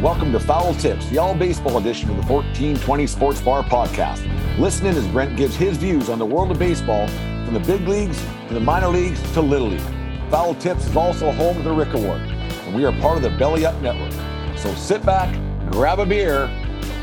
Welcome to Foul Tips, the all baseball edition of the 1420 Sports Bar podcast. Listen in as Brent gives his views on the world of baseball from the big leagues to the minor leagues to Little League. Foul Tips is also home to the Rick Award, and we are part of the Belly Up Network. So sit back, grab a beer,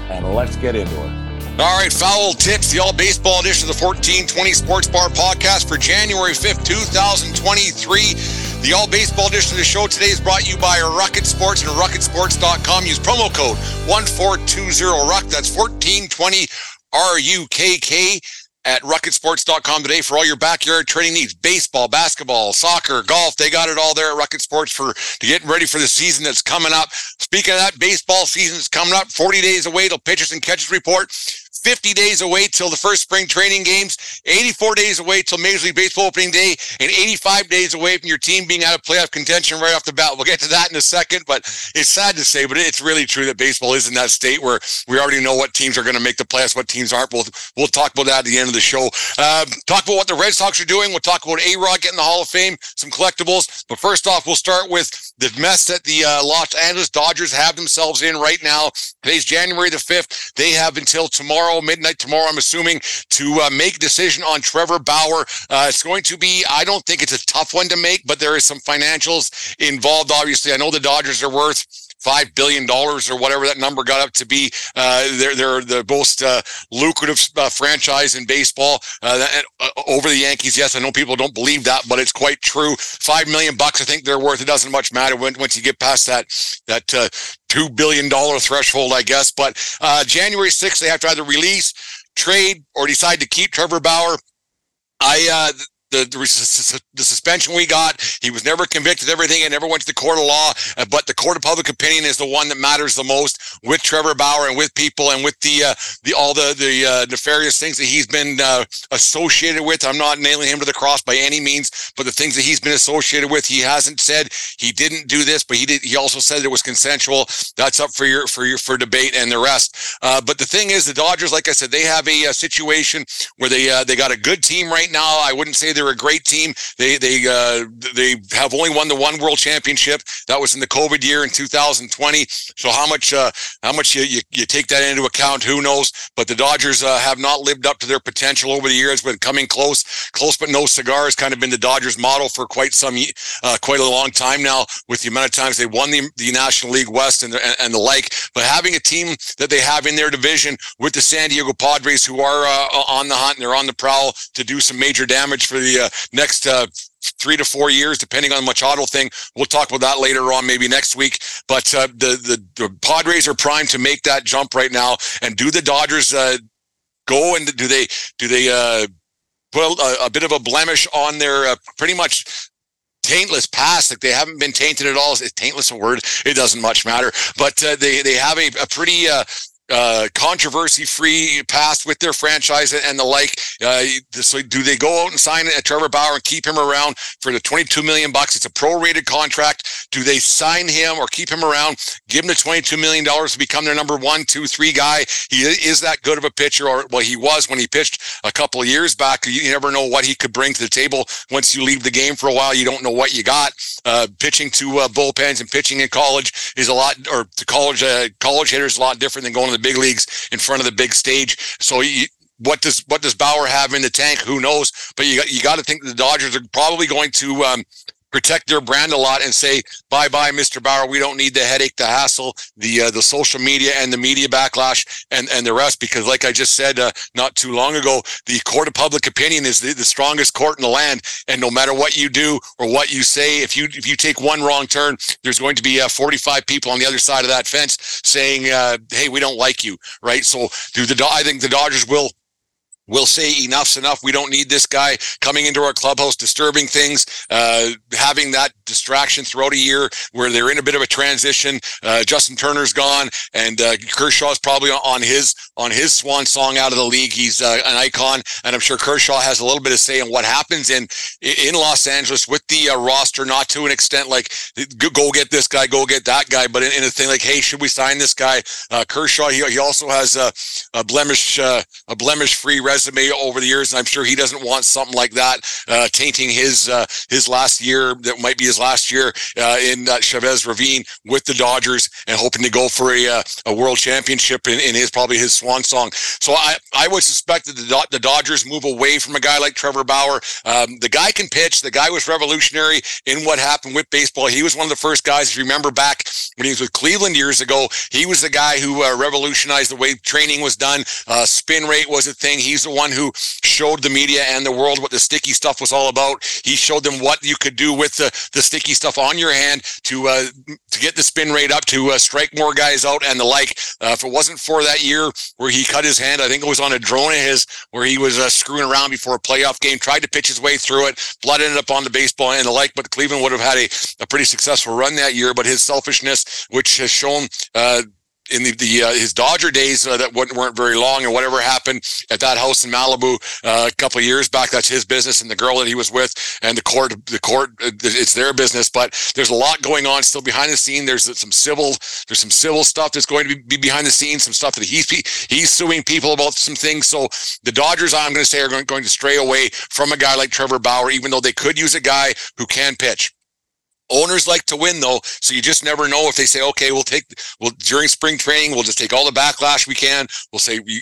and let's get into it. All right, Foul Tips, the all baseball edition of the 1420 Sports Bar podcast for January 5th, 2023. The all baseball edition of the show today is brought to you by Rukket Sports and RukketSports.com. Use promo code 1420RUCK. That's 1420 R U K K at RukketSports.com today for all your backyard training needs baseball basketball soccer golf they got it all there at rukket sports for to getting ready for the season that's coming up speaking of that baseball season is coming up 40 days away till pitchers and catches report 50 days away till the first spring training games, 84 days away till Major League Baseball opening day, and 85 days away from your team being out of playoff contention right off the bat. We'll get to that in a second, but it's sad to say, but it's really true that baseball is in that state where we already know what teams are going to make the playoffs, what teams aren't. We'll, we'll talk about that at the end of the show. Um, talk about what the Red Sox are doing. We'll talk about A-Rod getting the Hall of Fame, some collectibles. But first off, we'll start with the mess that the uh, Los Angeles Dodgers have themselves in right now. Today's January the 5th. They have until tomorrow, midnight tomorrow, I'm assuming, to uh, make decision on Trevor Bauer. Uh, it's going to be, I don't think it's a tough one to make, but there is some financials involved. Obviously, I know the Dodgers are worth five billion dollars or whatever that number got up to be. Uh, they're they're the most uh, lucrative uh, franchise in baseball uh, uh, over the Yankees. Yes, I know people don't believe that, but it's quite true. Five million bucks, I think they're worth. It doesn't much matter when, once you get past that that uh, two billion dollar threshold, I guess. But January sixth, they have to either release, trade, or decide to keep Trevor Bauer. I uh, the, the, the, suspension we got. He was never convicted, everything, and never went to the court of law. Uh, but the court of public opinion is the one that matters the most with Trevor Bauer and with people and with the uh, the all the the uh, nefarious things that he's been uh, associated with. I'm not nailing him to the cross by any means, but the things that he's been associated with, he hasn't said he didn't do this, but he did. He also said it was consensual. That's up for your for your for debate and the rest. Uh, but the thing is, the Dodgers, like I said, they have a, a situation where they they got a good team right now. I wouldn't say they're a great team. They they uh, they have only won the one World Championship. That was in the COVID year in 2020. So how much uh, how much you, you, you take that into account? Who knows? But the Dodgers uh, have not lived up to their potential over the years. Been coming close, close but no cigar has kind of been the Dodgers model for quite some uh, quite a long time now. With the amount of times they won the, the National League West and the, and the like, but having a team that they have in their division with the San Diego Padres, who are uh, on the hunt and they're on the prowl to do some major damage for the uh, next uh, three to four years, depending on the Machado thing. We'll talk about that later on, maybe next week. But uh, the, the, the Padres are primed to make that jump right now. And do the Dodgers uh, go and do they do they uh, put a, a, bit of a blemish on their uh, pretty much taintless past. Like they haven't been tainted at all. Is taintless a word? It doesn't much matter. But uh, they they have a, a pretty uh, uh, controversy-free past with their franchise and the like. Uh, so do they go out and sign a Trevor Bauer and keep him around for the 22 million bucks? It's a prorated contract. Do they sign him or keep him around, give him the 22 million dollars to become their number one, two, three guy? He is that good of a pitcher, or well, he was when he pitched a couple of years back. You never know what he could bring to the table once you leave the game for a while. You don't know what you got. Uh, pitching to uh, bullpens and pitching in college is a lot, or to college uh, college hitters a lot different than going to the big leagues in front of the big stage. So what does what does Bauer have in the tank? Who knows? But you got, you got to think the Dodgers are probably going to um, protect their brand a lot and say bye bye, Mr. Bauer. We don't need the headache, the hassle, the uh, the social media and the media backlash and and the rest. Because like I just said uh, not too long ago, the court of public opinion is the, the strongest court in the land. And no matter what you do or what you say, if you if you take one wrong turn, there's going to be uh, 45 people on the other side of that fence saying, uh, "Hey, we don't like you." Right? So, do the I think the Dodgers will will say enough's enough. We don't need this guy coming into our clubhouse, disturbing things, uh, having that distraction throughout a year where they're in a bit of a transition. Uh, Justin Turner's gone, and uh, Kershaw's probably on his on his swan song out of the league. He's uh, an icon, and I'm sure Kershaw has a little bit of say in what happens in in Los Angeles with the uh, roster. Not to an extent like go get this guy, go get that guy, but in, in a thing like, hey, should we sign this guy? Uh, Kershaw, he, he also has a, a blemish a blemish free resume over the years, and I'm sure he doesn't want something like that uh, tainting his uh, his last year that might be his last year uh, in Chavez Ravine with the Dodgers and hoping to go for a, uh, a world championship in, in his probably his swan song. So I, I would suspect that the, the Dodgers move away from a guy like Trevor Bauer. Um, the guy can pitch. The guy was revolutionary in what happened with baseball. He was one of the first guys. If you remember back when he was with Cleveland years ago, he was the guy who uh, revolutionized the way training was done. Uh, spin rate was a thing. He's the one who showed the media and the world what the sticky stuff was all about. He showed them what you could do with the, the sticky stuff on your hand to uh, to get the spin rate up, to uh, strike more guys out and the like. Uh, if it wasn't for that year where he cut his hand, I think it was on a drone of his where he was uh, screwing around before a playoff game, tried to pitch his way through it. Blood ended up on the baseball and the like, but Cleveland would have had a, a pretty successful run that year. But his selfishness, which has shown uh, in the, the uh, his Dodger days uh, that weren't very long, and whatever happened at that house in Malibu uh, a couple of years back, that's his business, and the girl that he was with, and the court, the court, uh, it's their business. But there's a lot going on still behind the scene. There's some civil, there's some civil stuff that's going to be, be behind the scenes, some stuff that he's he's suing people about some things. So the Dodgers, I'm going to say, are going, going to stray away from a guy like Trevor Bauer, even though they could use a guy who can pitch. Owners like to win though, so you just never know if they say, "Okay, we'll take well during spring training, we'll just take all the backlash we can. We'll say we,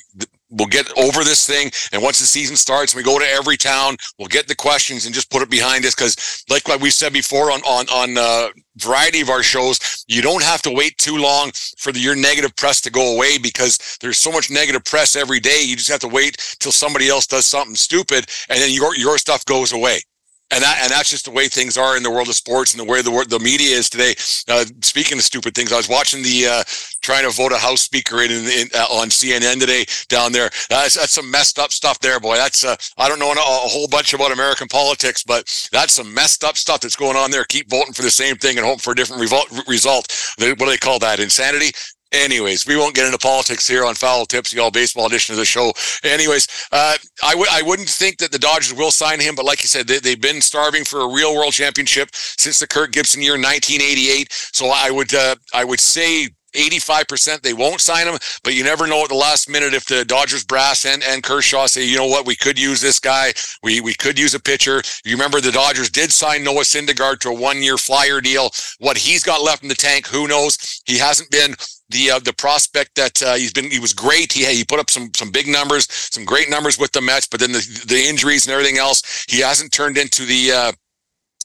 we'll get over this thing, and once the season starts, we go to every town, we'll get the questions and just put it behind us." Because, like what we said before on on on uh, variety of our shows, you don't have to wait too long for the, your negative press to go away because there's so much negative press every day. You just have to wait till somebody else does something stupid, and then your your stuff goes away and that and that's just the way things are in the world of sports and the way the the media is today. Uh, speaking of stupid things, I was watching the uh, trying to vote a House Speaker in, in uh, on CNN today down there. That's, that's some messed up stuff there, boy. That's uh, I don't know a, a, whole bunch about American politics, but that's some messed up stuff that's going on there. Keep voting for the same thing and hope for a different result. What do they call that? Insanity. Anyways, we won't get into politics here on Foul Tips, the all baseball edition of the show. Anyways, uh, I w- I wouldn't think that the Dodgers will sign him, but like you said, they, they've been starving for a real world championship since the Kirk Gibson year, 1988. So I would uh, I would say 85% they won't sign him, but you never know at the last minute if the Dodgers brass and, and Kershaw say, you know what, we could use this guy. We we could use a pitcher. You remember the Dodgers did sign Noah Syndergaard to a one year flyer deal. What he's got left in the tank, who knows? He hasn't been the uh, the prospect that uh, he's been he was great. He he put up some some big numbers, some great numbers with the Mets, but then the the injuries and everything else, he hasn't turned into the uh,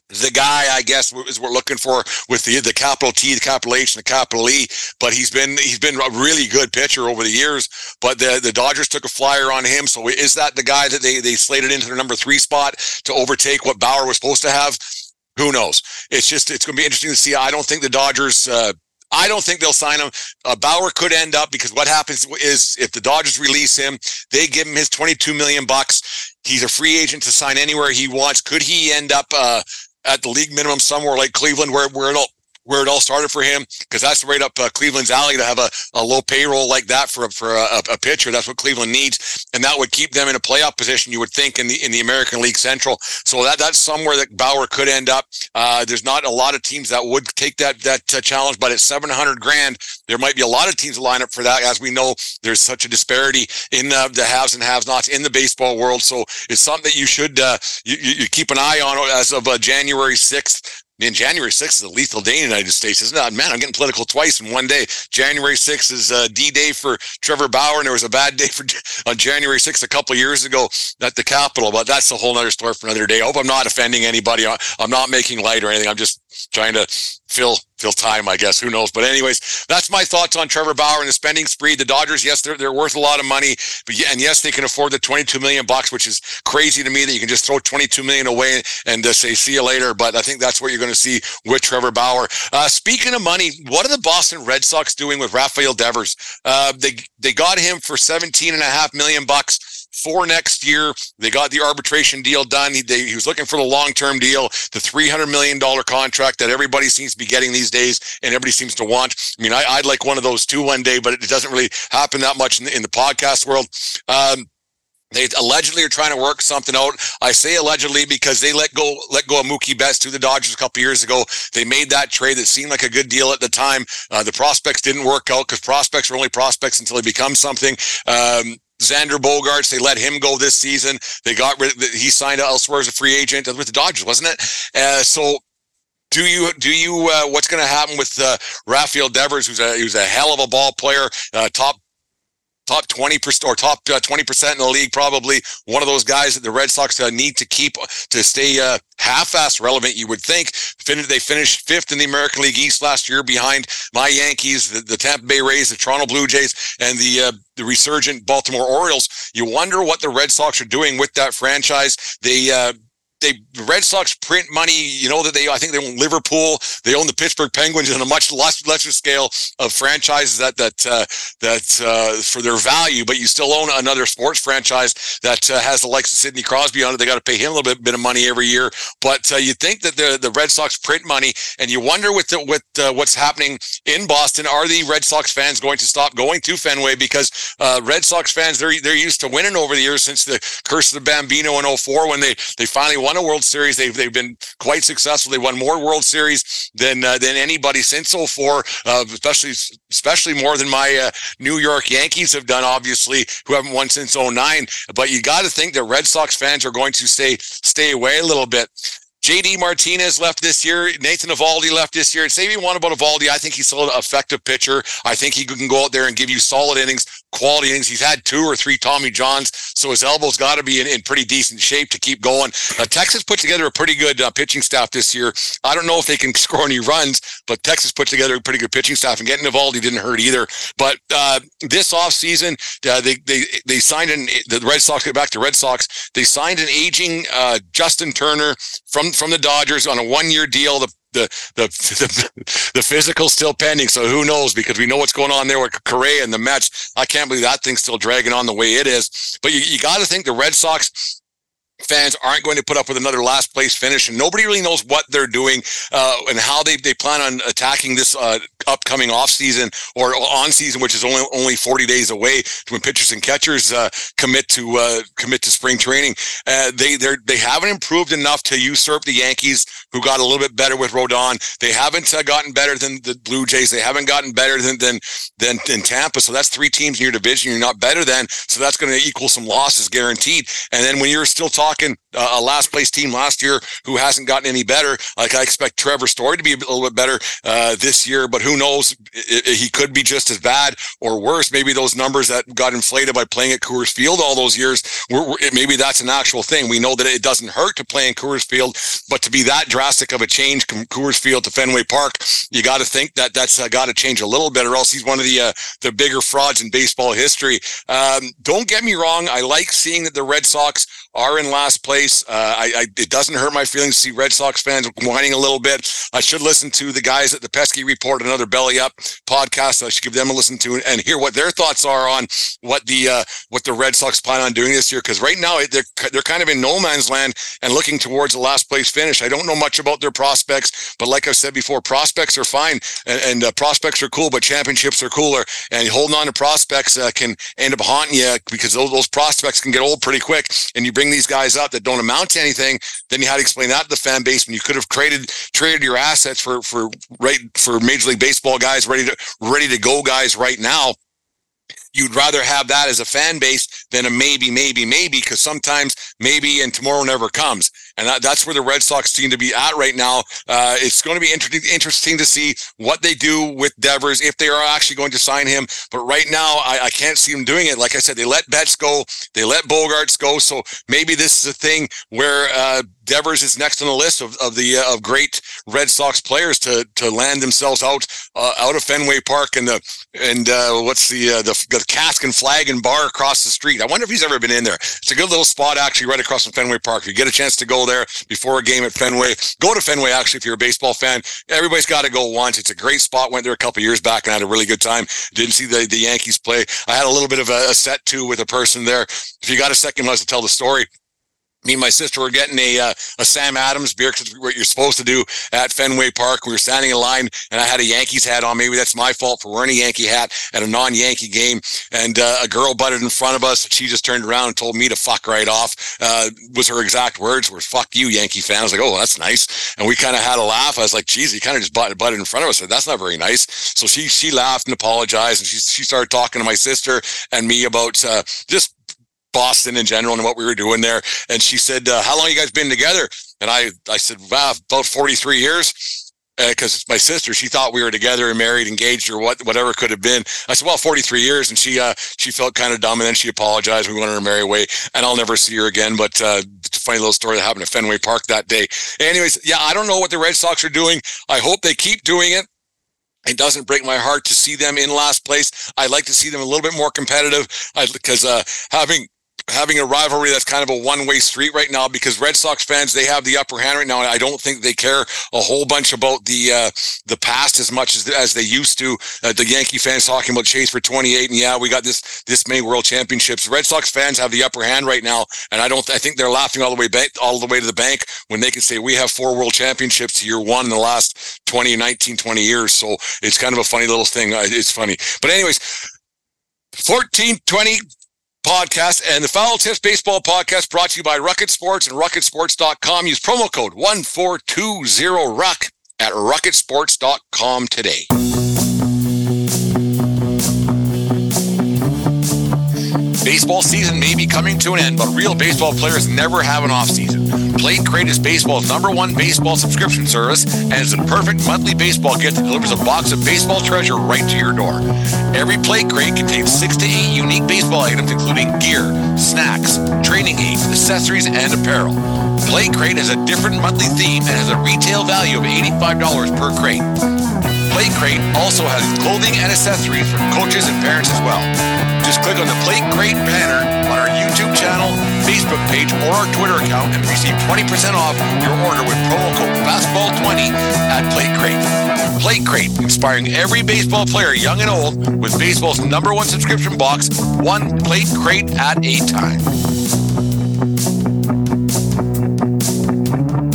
the guy, I guess, is we're looking for with the the capital T, the capital H, and the capital E. But he's been he's been a really good pitcher over the years. But the the Dodgers took a flyer on him. So is that the guy that they they slated into the number three spot to overtake what Bauer was supposed to have? Who knows? It's just it's going to be interesting to see. I don't think the Dodgers. Uh, I don't think they'll sign him. Uh, Bauer could end up because what happens is if the Dodgers release him, they give him his 22 million bucks. He's a free agent to sign anywhere he wants. Could he end up uh, at the league minimum somewhere like Cleveland, where where it'll where it all started for him because that's right up uh, Cleveland's alley to have a, a low payroll like that for for a, a, pitcher. That's what Cleveland needs, and that would keep them in a playoff position. You would think in the in the American League Central. So that that's somewhere that Bauer could end up. Uh, there's not a lot of teams that would take that that uh, challenge, but at 700 grand, there might be a lot of teams line up for that. As we know, there's such a disparity in uh, the haves and have-nots in the baseball world. So it's something that you should uh, you, you keep an eye on as of uh, January 6th. Man, January 6th is a lethal day in the United States, isn't it? Oh, man, I'm getting political twice in one day. January 6th is uh, a D day for Trevor Bauer, and there was a bad day for on January 6th a couple of years ago at the Capitol. But that's a whole other story for another day. I hope I'm not offending anybody. I'm not making light or anything. I'm just trying to fill fill time, I guess. Who knows? But anyways, that's my thoughts on Trevor Bauer and the spending spree. The Dodgers, yes, they're they're worth a lot of money, but yeah, and yes, they can afford the 22 million bucks, which is crazy to me that you can just throw 22 million away and uh, say see you later. But I think that's what you're going to see with Trevor Bauer. Uh, speaking of money, what are the Boston Red Sox doing with Rafael Devers? Uh, they they got him for 17 and a half million bucks for next year. They got the arbitration deal done. He, they, he was looking for the long term deal, the $300 million contract that everybody seems to be getting these days and everybody seems to want. I mean, I, would like one of those too one day, but it doesn't really happen that much in the, in the podcast world. Um, they allegedly are trying to work something out. I say allegedly because they let go let go of Mookie Betts to the Dodgers a couple years ago. They made that trade that seemed like a good deal at the time. Uh, the prospects didn't work out because prospects are only prospects until they become something. Um, Xander Bogaerts. They let him go this season. They got rid. He signed elsewhere as a free agent with the Dodgers, wasn't it? Uh, so do you do you uh, what's going to happen with uh, Rafael Devers, who's a who's a hell of a ball player, uh, top top 20% or top 20% uh, in the league, probably one of those guys that the Red Sox uh, need to keep to stay uh, half-ass relevant, you would think. They finished fifth in the American League East last year behind my Yankees, the, the Tampa Bay Rays, the Toronto Blue Jays, and the uh, the resurgent Baltimore Orioles. You wonder what the Red Sox are doing with that franchise. They uh, they Red Sox print money. You know that they I think they own Liverpool. They own the Pittsburgh Penguins on a much less lesser scale of franchises that that uh, that uh, for their value. But you still own another sports franchise that uh, has the likes of Sidney Crosby on it. They got to pay him a little bit, bit of money every year. But uh, you think that the the Red Sox print money, and you wonder with the, with uh, what's happening in Boston. Are the Red Sox fans going to stop going to Fenway because uh, Red Sox fans they're they're used to winning over the years since the curse of the Bambino in 04 when they they finally won a World Series. They've they've been quite successful. They won more World Series than uh, than anybody since 04, uh, especially especially more than my uh, New York Yankees have done. Obviously, who haven't won since 09. But you got to think that Red Sox fans are going to say stay away a little bit. JD Martinez left this year. Nathan Eovaldi left this year. And say you want about Eovaldi, I think he's still an effective pitcher. I think he can go out there and give you solid innings quality innings. He's had two or three Tommy Johns, so his elbow's got to be in, in, pretty decent shape to keep going. Uh, Texas put together a pretty good uh, pitching staff this year. I don't know if they can score any runs, but Texas put together a pretty good pitching staff, and getting Eovaldi didn't hurt either. But uh, this offseason, uh, they they they signed an the Red Sox get back to Red Sox. They signed an aging uh, Justin Turner from from the Dodgers on a one year deal. The the the the, the physical still pending. So who knows? Because we know what's going on there with Correa and the Mets. I can't believe that thing's still dragging on the way it is. But you, you got to think the Red Sox fans aren't going to put up with another last place finish and nobody really knows what they're doing uh, and how they, they plan on attacking this uh, upcoming off season or on season which is only only 40 days away when pitchers and catchers uh, commit to uh, commit to spring training. Uh, they they they haven't improved enough to usurp the Yankees who got a little bit better with Rodon. They haven't uh, gotten better than the Blue Jays. They haven't gotten better than than than, than Tampa. So that's three teams in your division you're not better than. So that's going to equal some losses guaranteed. And then when you're still talking talking a last place team last year who hasn't gotten any better. Like I expect Trevor Story to be a little bit better uh, this year, but who knows? It, it, he could be just as bad or worse. Maybe those numbers that got inflated by playing at Coors Field all those years, we're, we're, maybe that's an actual thing. We know that it doesn't hurt to play in Coors Field, but to be that drastic of a change from Coors Field to Fenway Park, you got to think that that's uh, got to change a little bit, or else he's one of the uh, the bigger frauds in baseball history. Um, don't get me wrong; I like seeing that the Red Sox are in last place. Uh, I, I, it doesn't hurt my feelings to see Red Sox fans whining a little bit. I should listen to the guys at the Pesky Report, another Belly Up podcast. I should give them a listen to and hear what their thoughts are on what the uh, what the Red Sox plan on doing this year. Because right now they're they're kind of in no man's land and looking towards the last place finish. I don't know much about their prospects, but like I said before, prospects are fine and, and uh, prospects are cool, but championships are cooler. And holding on to prospects uh, can end up haunting you because those, those prospects can get old pretty quick, and you bring these guys up that don't amount to anything, then you had to explain that to the fan base when you could have traded traded your assets for for right for Major League Baseball guys ready to ready to go guys right now you'd rather have that as a fan base than a maybe, maybe, maybe, because sometimes maybe and tomorrow never comes. And that, that's where the Red Sox seem to be at right now. Uh, it's going to be inter- interesting to see what they do with Devers if they are actually going to sign him. But right now, I, I can't see them doing it. Like I said, they let Betts go, they let Bogaerts go. So maybe this is a thing where uh, Devers is next on the list of, of the uh, of great Red Sox players to to land themselves out uh, out of Fenway Park and the and uh, what's the, uh, the the Cask 'n Flagon bar across the street. I wonder if he's ever been in there. It's a good little spot actually right across from Fenway Park. If you get a chance to go there before a game at Fenway, go to Fenway actually if you're a baseball fan. Everybody's got to go once. It's a great spot. Went there a couple years back and had a really good time. Didn't see the the Yankees play. I had a little bit of a, a set too with a person there. If you got a second, let's tell the story me and my sister were getting a uh, a Sam Adams beer because what you're supposed to do at Fenway Park. We were standing in line, and I had a Yankees hat on. Maybe that's my fault for wearing a Yankee hat at a non-Yankee game. And uh, a girl butted in front of us. She just turned around and told me to fuck right off. Uh, was her exact words were "fuck you, Yankee fan." I was like, "Oh, that's nice." And we kind of had a laugh. I was like, "Geez, he kind of just butted, butted in front of us." Said, That's not very nice. So she she laughed and apologized, and she she started talking to my sister and me about uh, just Boston in general and what we were doing there. And she said, uh, "How long you guys been together?" And I I said, "Wow, about forty three years." Because uh, my sister, she thought we were together and married, engaged, or what, whatever could have been. I said, "Well, 43 years," and she, uh, she felt kind of dumb, and then she apologized. We went on our merry way, and I'll never see her again. But uh, it's a funny little story that happened at Fenway Park that day. Anyways, yeah, I don't know what the Red Sox are doing. I hope they keep doing it. It doesn't break my heart to see them in last place. I'd like to see them a little bit more competitive because uh, having having a rivalry that's kind of a one-way street right now because Red Sox fans they have the upper hand right now. I don't think they care a whole bunch about the uh, the past as much as as they used to. Uh, the Yankee fans talking about Chase for 28, and yeah, we got this this many World Championships. Red Sox fans have the upper hand right now, and I don't. I think they're laughing all the way back, all the way to the bank when they can say we have four World Championships year one in the last 20, 19, 20 years. So it's kind of a funny little thing. Uh, it's funny, but anyways. 14, 20, podcast and the Foul Tips Baseball podcast brought to you by Rukket Sports and rukketsports.com. Use promo code 1420RUCK at rukketsports.com today. Baseball season may be coming to an end, but real baseball players never have an offseason. Plate Crate is baseball's number one baseball subscription service and is a perfect monthly baseball gift that delivers a box of baseball treasure right to your door. Every Plate Crate contains six to eight unique baseball items, including gear, snacks, training aids, accessories, and apparel. Plate Crate has a different monthly theme and has a retail value of $85 per crate. Plate Crate also has clothing and accessories for coaches and parents as well. Just click on the Plate Crate banner on our YouTube channel, Facebook page, or our Twitter account and receive 20% off your order with promo code Fastball20 at Plate Crate. Plate Crate, inspiring every baseball player, young and old, with baseball's number one subscription box, one plate crate at a time.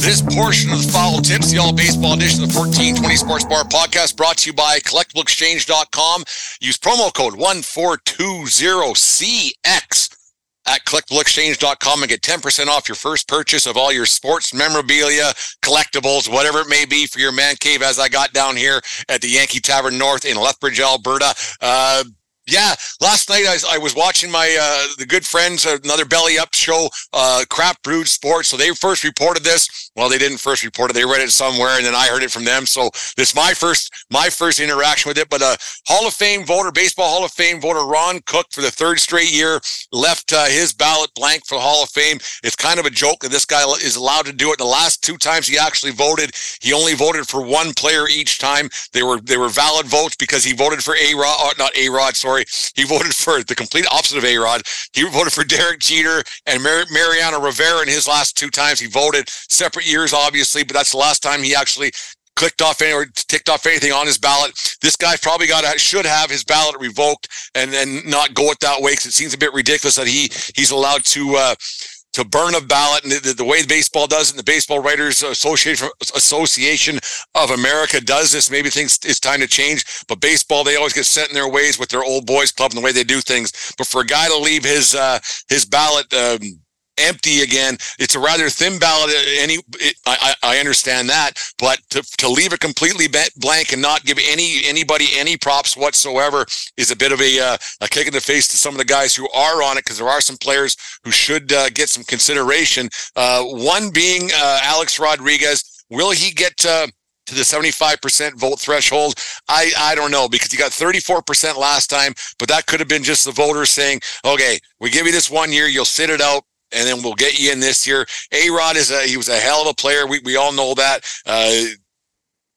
This portion of the Foul Tips, the all baseball edition of the 1420 Sports Bar podcast, brought to you by collectibleexchange.com. Use promo code 1420CX at collectibleexchange.com and get 10% off your first purchase of all your sports memorabilia, collectibles, whatever it may be for your man cave as I got down here at the Yankee Tavern North in Lethbridge, Alberta. Uh, yeah, last night I, I was watching my uh, the good friends another belly up show, uh, Craft Brewed Sports. So they first reported this. Well, they didn't first report it; they read it somewhere, and then I heard it from them. So this my first my first interaction with it. But uh, Hall of Fame voter, baseball Hall of Fame voter Ron Cook for the third straight year left uh, his ballot blank for the Hall of Fame. It's kind of a joke that this guy is allowed to do it. The last two times he actually voted, he only voted for one player each time. They were they were valid votes because he voted for A Rod, uh, not A Rod, sorry sorry. He voted for the complete opposite of A Rod. He voted for Derek Jeter and Mar- Rivera in his last two times. He voted separate years, obviously, but that's the last time he actually clicked off any or ticked off anything on his ballot. This guy probably got should have his ballot revoked and then not go it that way because it seems a bit ridiculous that he he's allowed to. Uh, to burn a ballot and the, the, way baseball does it, and the Baseball Writers Association, Association of America does this. Maybe things it's time to change. But baseball, they always get set in their ways with their old boys club and the way they do things. But for a guy to leave his uh, his ballot um, empty again. It's a rather thin ballot. Uh, any, it, I, I understand that, but to, to leave it completely blank and not give any anybody any props whatsoever is a bit of a, uh, a kick in the face to some of the guys who are on it because there are some players who should uh, get some consideration. Uh, one being uh, Alex Rodriguez. Will he get? to the 75% vote threshold. I, I don't know because he got 34% last time, but that could have been just the voters saying, okay, we give you this one year, you'll sit it out and then we'll get you in this year. A Rod is a he was a hell of a player. We we all know that. Uh,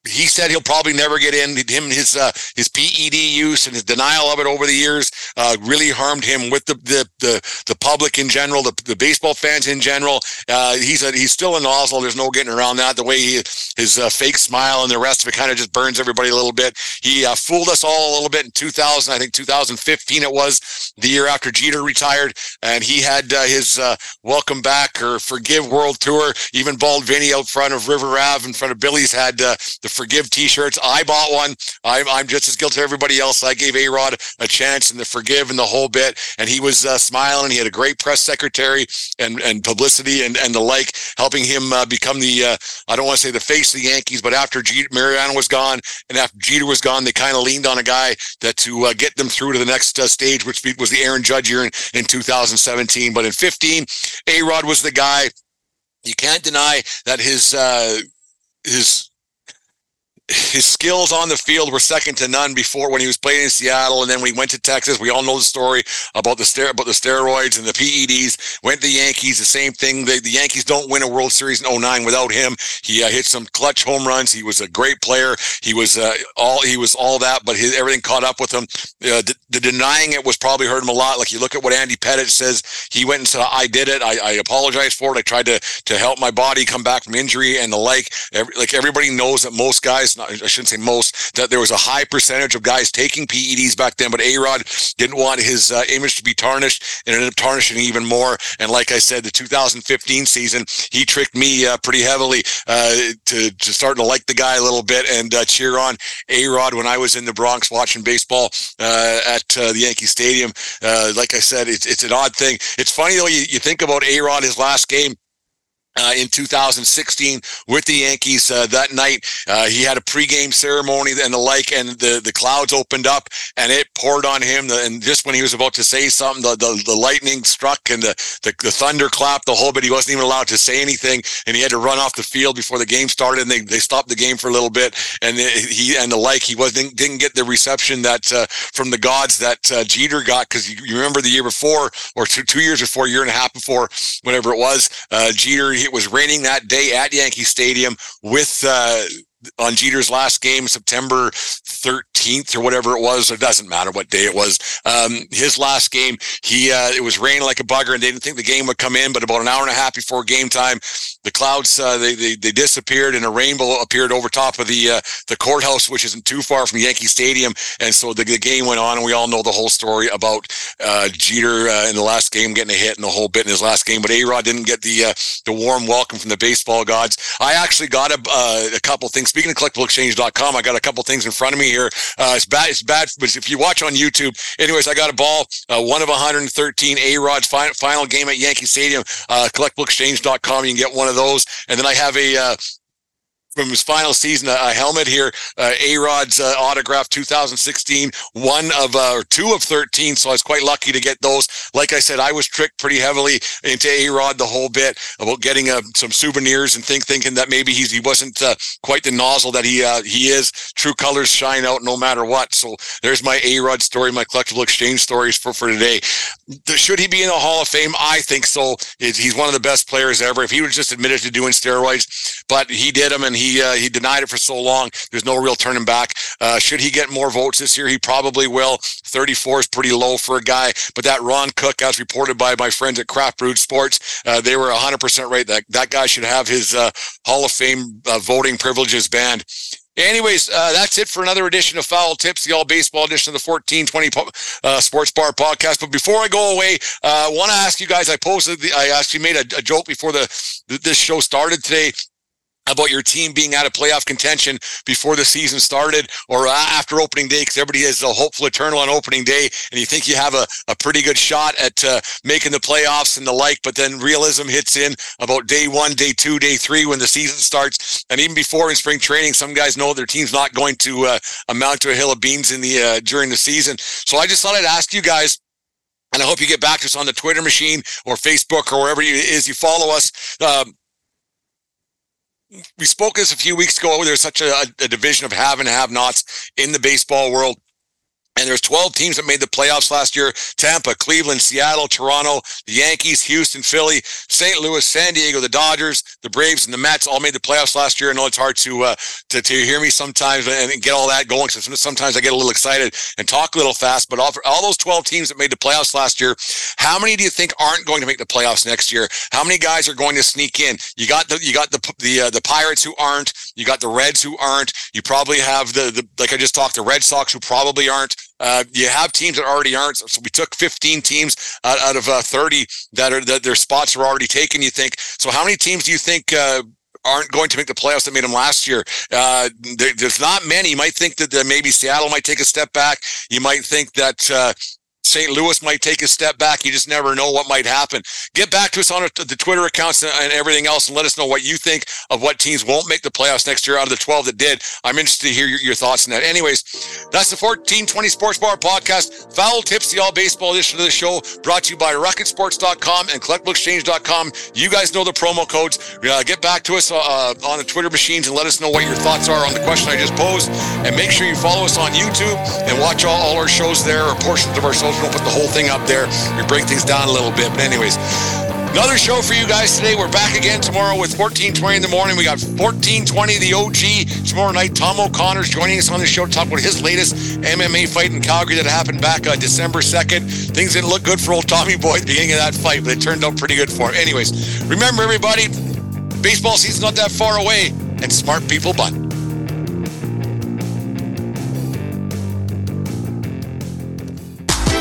he said he'll probably never get in. Him his uh, his PED use and his denial of it over the years uh, really harmed him with the the the, the public in general, the, the baseball fans in general. Uh, he's he's still a nozzle. There's no getting around that. The way he his uh, fake smile and the rest of it kind of just burns everybody a little bit. He uh, fooled us all a little bit in 2000. I think 2015 it was the year after Jeter retired, and he had uh, his welcome back or forgive world tour. Even Bald Vinny out front of River Ave in front of Billy's had the forgive t-shirts. I bought one. I'm, I'm just as guilty as everybody else. I gave A-Rod a chance and the forgive and the whole bit. And he was uh, smiling. He had a great press secretary and, and publicity and, and the like, helping him uh, become the, uh, I don't want to say the face of the Yankees, but after G- Mariano was gone and after Jeter was gone, they kind of leaned on a guy that to uh, get them through to the next uh, stage, which was the Aaron Judge year in, in 2017. But in 15, A-Rod was the guy. You can't deny that his, uh, his his skills on the field were second to none before when he was playing in Seattle, and then we went to Texas, we all know the story about the ster- about the steroids and the PEDs. Went to the Yankees, the same thing. The, the Yankees don't win a World Series in 09 without him. He uh, hit some clutch home runs. He was a great player. He was uh, all he was all that, but his, everything caught up with him. Uh, the, the, denying it was probably hurt him a lot. Like you look at what Andy Pettitte says, he went and said, "I did it. I, I apologize for it. I tried to to help my body come back from injury and the like." Every, like everybody knows that most guys not, I shouldn't say most, that there was a high percentage of guys taking PEDs back then, but A-Rod didn't want his uh, image to be tarnished and ended up tarnishing even more. And like I said, the 2015 season, he tricked me uh, pretty heavily uh, to, to starting to like the guy a little bit and uh, cheer on A-Rod when I was in the Bronx watching baseball uh, at uh, the Yankee Stadium. like I said, it's, it's an odd thing. It's funny though, you, you think about A-Rod, his last game, uh, in 2016 with the Yankees uh, that night. Uh, he had a pregame ceremony and the like, and the, the clouds opened up and it poured on him. And just when he was about to say something, the, the, the lightning struck and the, the, the thunder clapped the whole bit. He wasn't even allowed to say anything, and he had to run off the field before the game started. And they, they stopped the game for a little bit, and he and the like. He wasn't didn't get the reception that uh, from the gods that uh, Jeter got because you, you, remember the year before or two, two years before, year and a half before, whatever it was, uh, Jeter. He, it was raining that day at Yankee Stadium with uh, on Jeter's last game, September 13th or whatever it was. It doesn't matter what day it was. Um, his last game, he uh, it was raining like a bugger, and they didn't think the game would come in. But about an hour and a half before game time, the clouds uh, they, they, they disappeared, and a rainbow appeared over top of the uh, the courthouse, which isn't too far from Yankee Stadium. And so the, the game went on, and we all know the whole story about uh, Jeter uh, in the last game getting a hit and the whole bit in his last game. But A Rod didn't get the uh, the warm welcome from the baseball gods. I actually got a, a couple things speaking of collectibleexchange.com, I got a couple things in front of me here. Uh, it's bad. It's bad. But if you watch on YouTube, anyways, I got a ball, uh, one of 113 A Rod's final, final game at Yankee Stadium. Uh, collectibleexchange.com. You can get one of those. And then I have a, uh, from his final season, a, a helmet here, uh, A Rod's uh, autograph 2016, one of uh, two of 13. So I was quite lucky to get those. Like I said, I was tricked pretty heavily into A Rod the whole bit about getting uh, some souvenirs and think thinking that maybe he's he wasn't uh, quite the nozzle that he uh, he is. True colors shine out no matter what. So there's my A Rod story, my collectible exchange stories for for today. Should he be in the Hall of Fame? I think so. He's one of the best players ever. If he was just admitted to doing steroids, but he did them and he he uh, he denied it for so long. There's no real turning back. Uh, should he get more votes this year? He probably will. 34 is pretty low for a guy, but that Ron Cook, as reported by my friends at Craft Brewed Sports, uh, they were 100% right. That that guy should have his uh, Hall of Fame uh, voting privileges banned. Anyways, uh, that's it for another edition of Foul Tips, the all baseball edition of the 1420 uh, Sports Bar podcast. But before I go away, I uh, want to ask you guys. I posted, the, I actually made a, a joke before the this show started today about your team being out of playoff contention before the season started or after opening day because everybody has a hopeful eternal on opening day and you think you have a, a pretty good shot at uh, making the playoffs and the like but then realism hits in about day one day two day three when the season starts and even before in spring training some guys know their team's not going to uh, amount to a hill of beans in the uh, during the season so i just thought i'd ask you guys and I hope you get back to us on the Twitter machine or Facebook or wherever it is you follow us. Um, we spoke this a few weeks ago. There's such a, a division of have and have nots in the baseball world. And there's 12 teams that made the playoffs last year. Tampa, Cleveland, Seattle, Toronto, the Yankees, Houston, Philly, St. Louis, San Diego, the Dodgers, the Braves, and the Mets all made the playoffs last year. I know it's hard to uh, to, to hear me sometimes and get all that going. So sometimes I get a little excited and talk a little fast. But all, all those 12 teams that made the playoffs last year, how many do you think aren't going to make the playoffs next year? How many guys are going to sneak in? You got the you got the the uh, the Pirates who aren't. You got the Reds who aren't. You probably have the, the like I just talked the Red Sox who probably aren't. Uh, you have teams that already aren't. So we took 15 teams out, out of uh, 30 that are that their spots are already taken. You think so? How many teams do you think uh, aren't going to make the playoffs that made them last year. Uh, there, there's not many. You might think that maybe Seattle might take a step back. You might think that uh, St. Louis might take a step back. You just never know what might happen. Get back to us on the Twitter accounts and everything else and let us know what you think of what teams won't make the playoffs next year out of the 12 that did. I'm interested to hear your, your thoughts on that. Anyways, that's the 1420 Sports Bar podcast. Foul Tips, the all baseball edition of the show, brought to you by RukketSports.com and CollectibleExchange.com. You guys know the promo codes. Uh, get back to us uh, on the Twitter machines and let us know what your thoughts are on the question I just posed. And make sure you follow us on YouTube and watch all, all our shows there or portions of our social we don't put the whole thing up there. We break things down a little bit. But anyways, Another show for you guys today. We're back again tomorrow with 1420 in the morning. We got 1420, the OG. Tomorrow night, Tom O'Connor's joining us on the show to talk about his latest MMA fight in Calgary that happened back uh, December 2nd. Things didn't look good for old Tommy Boy at the beginning of that fight, but it turned out pretty good for him. Anyways, remember, everybody, baseball season's not that far away, and smart people bunt.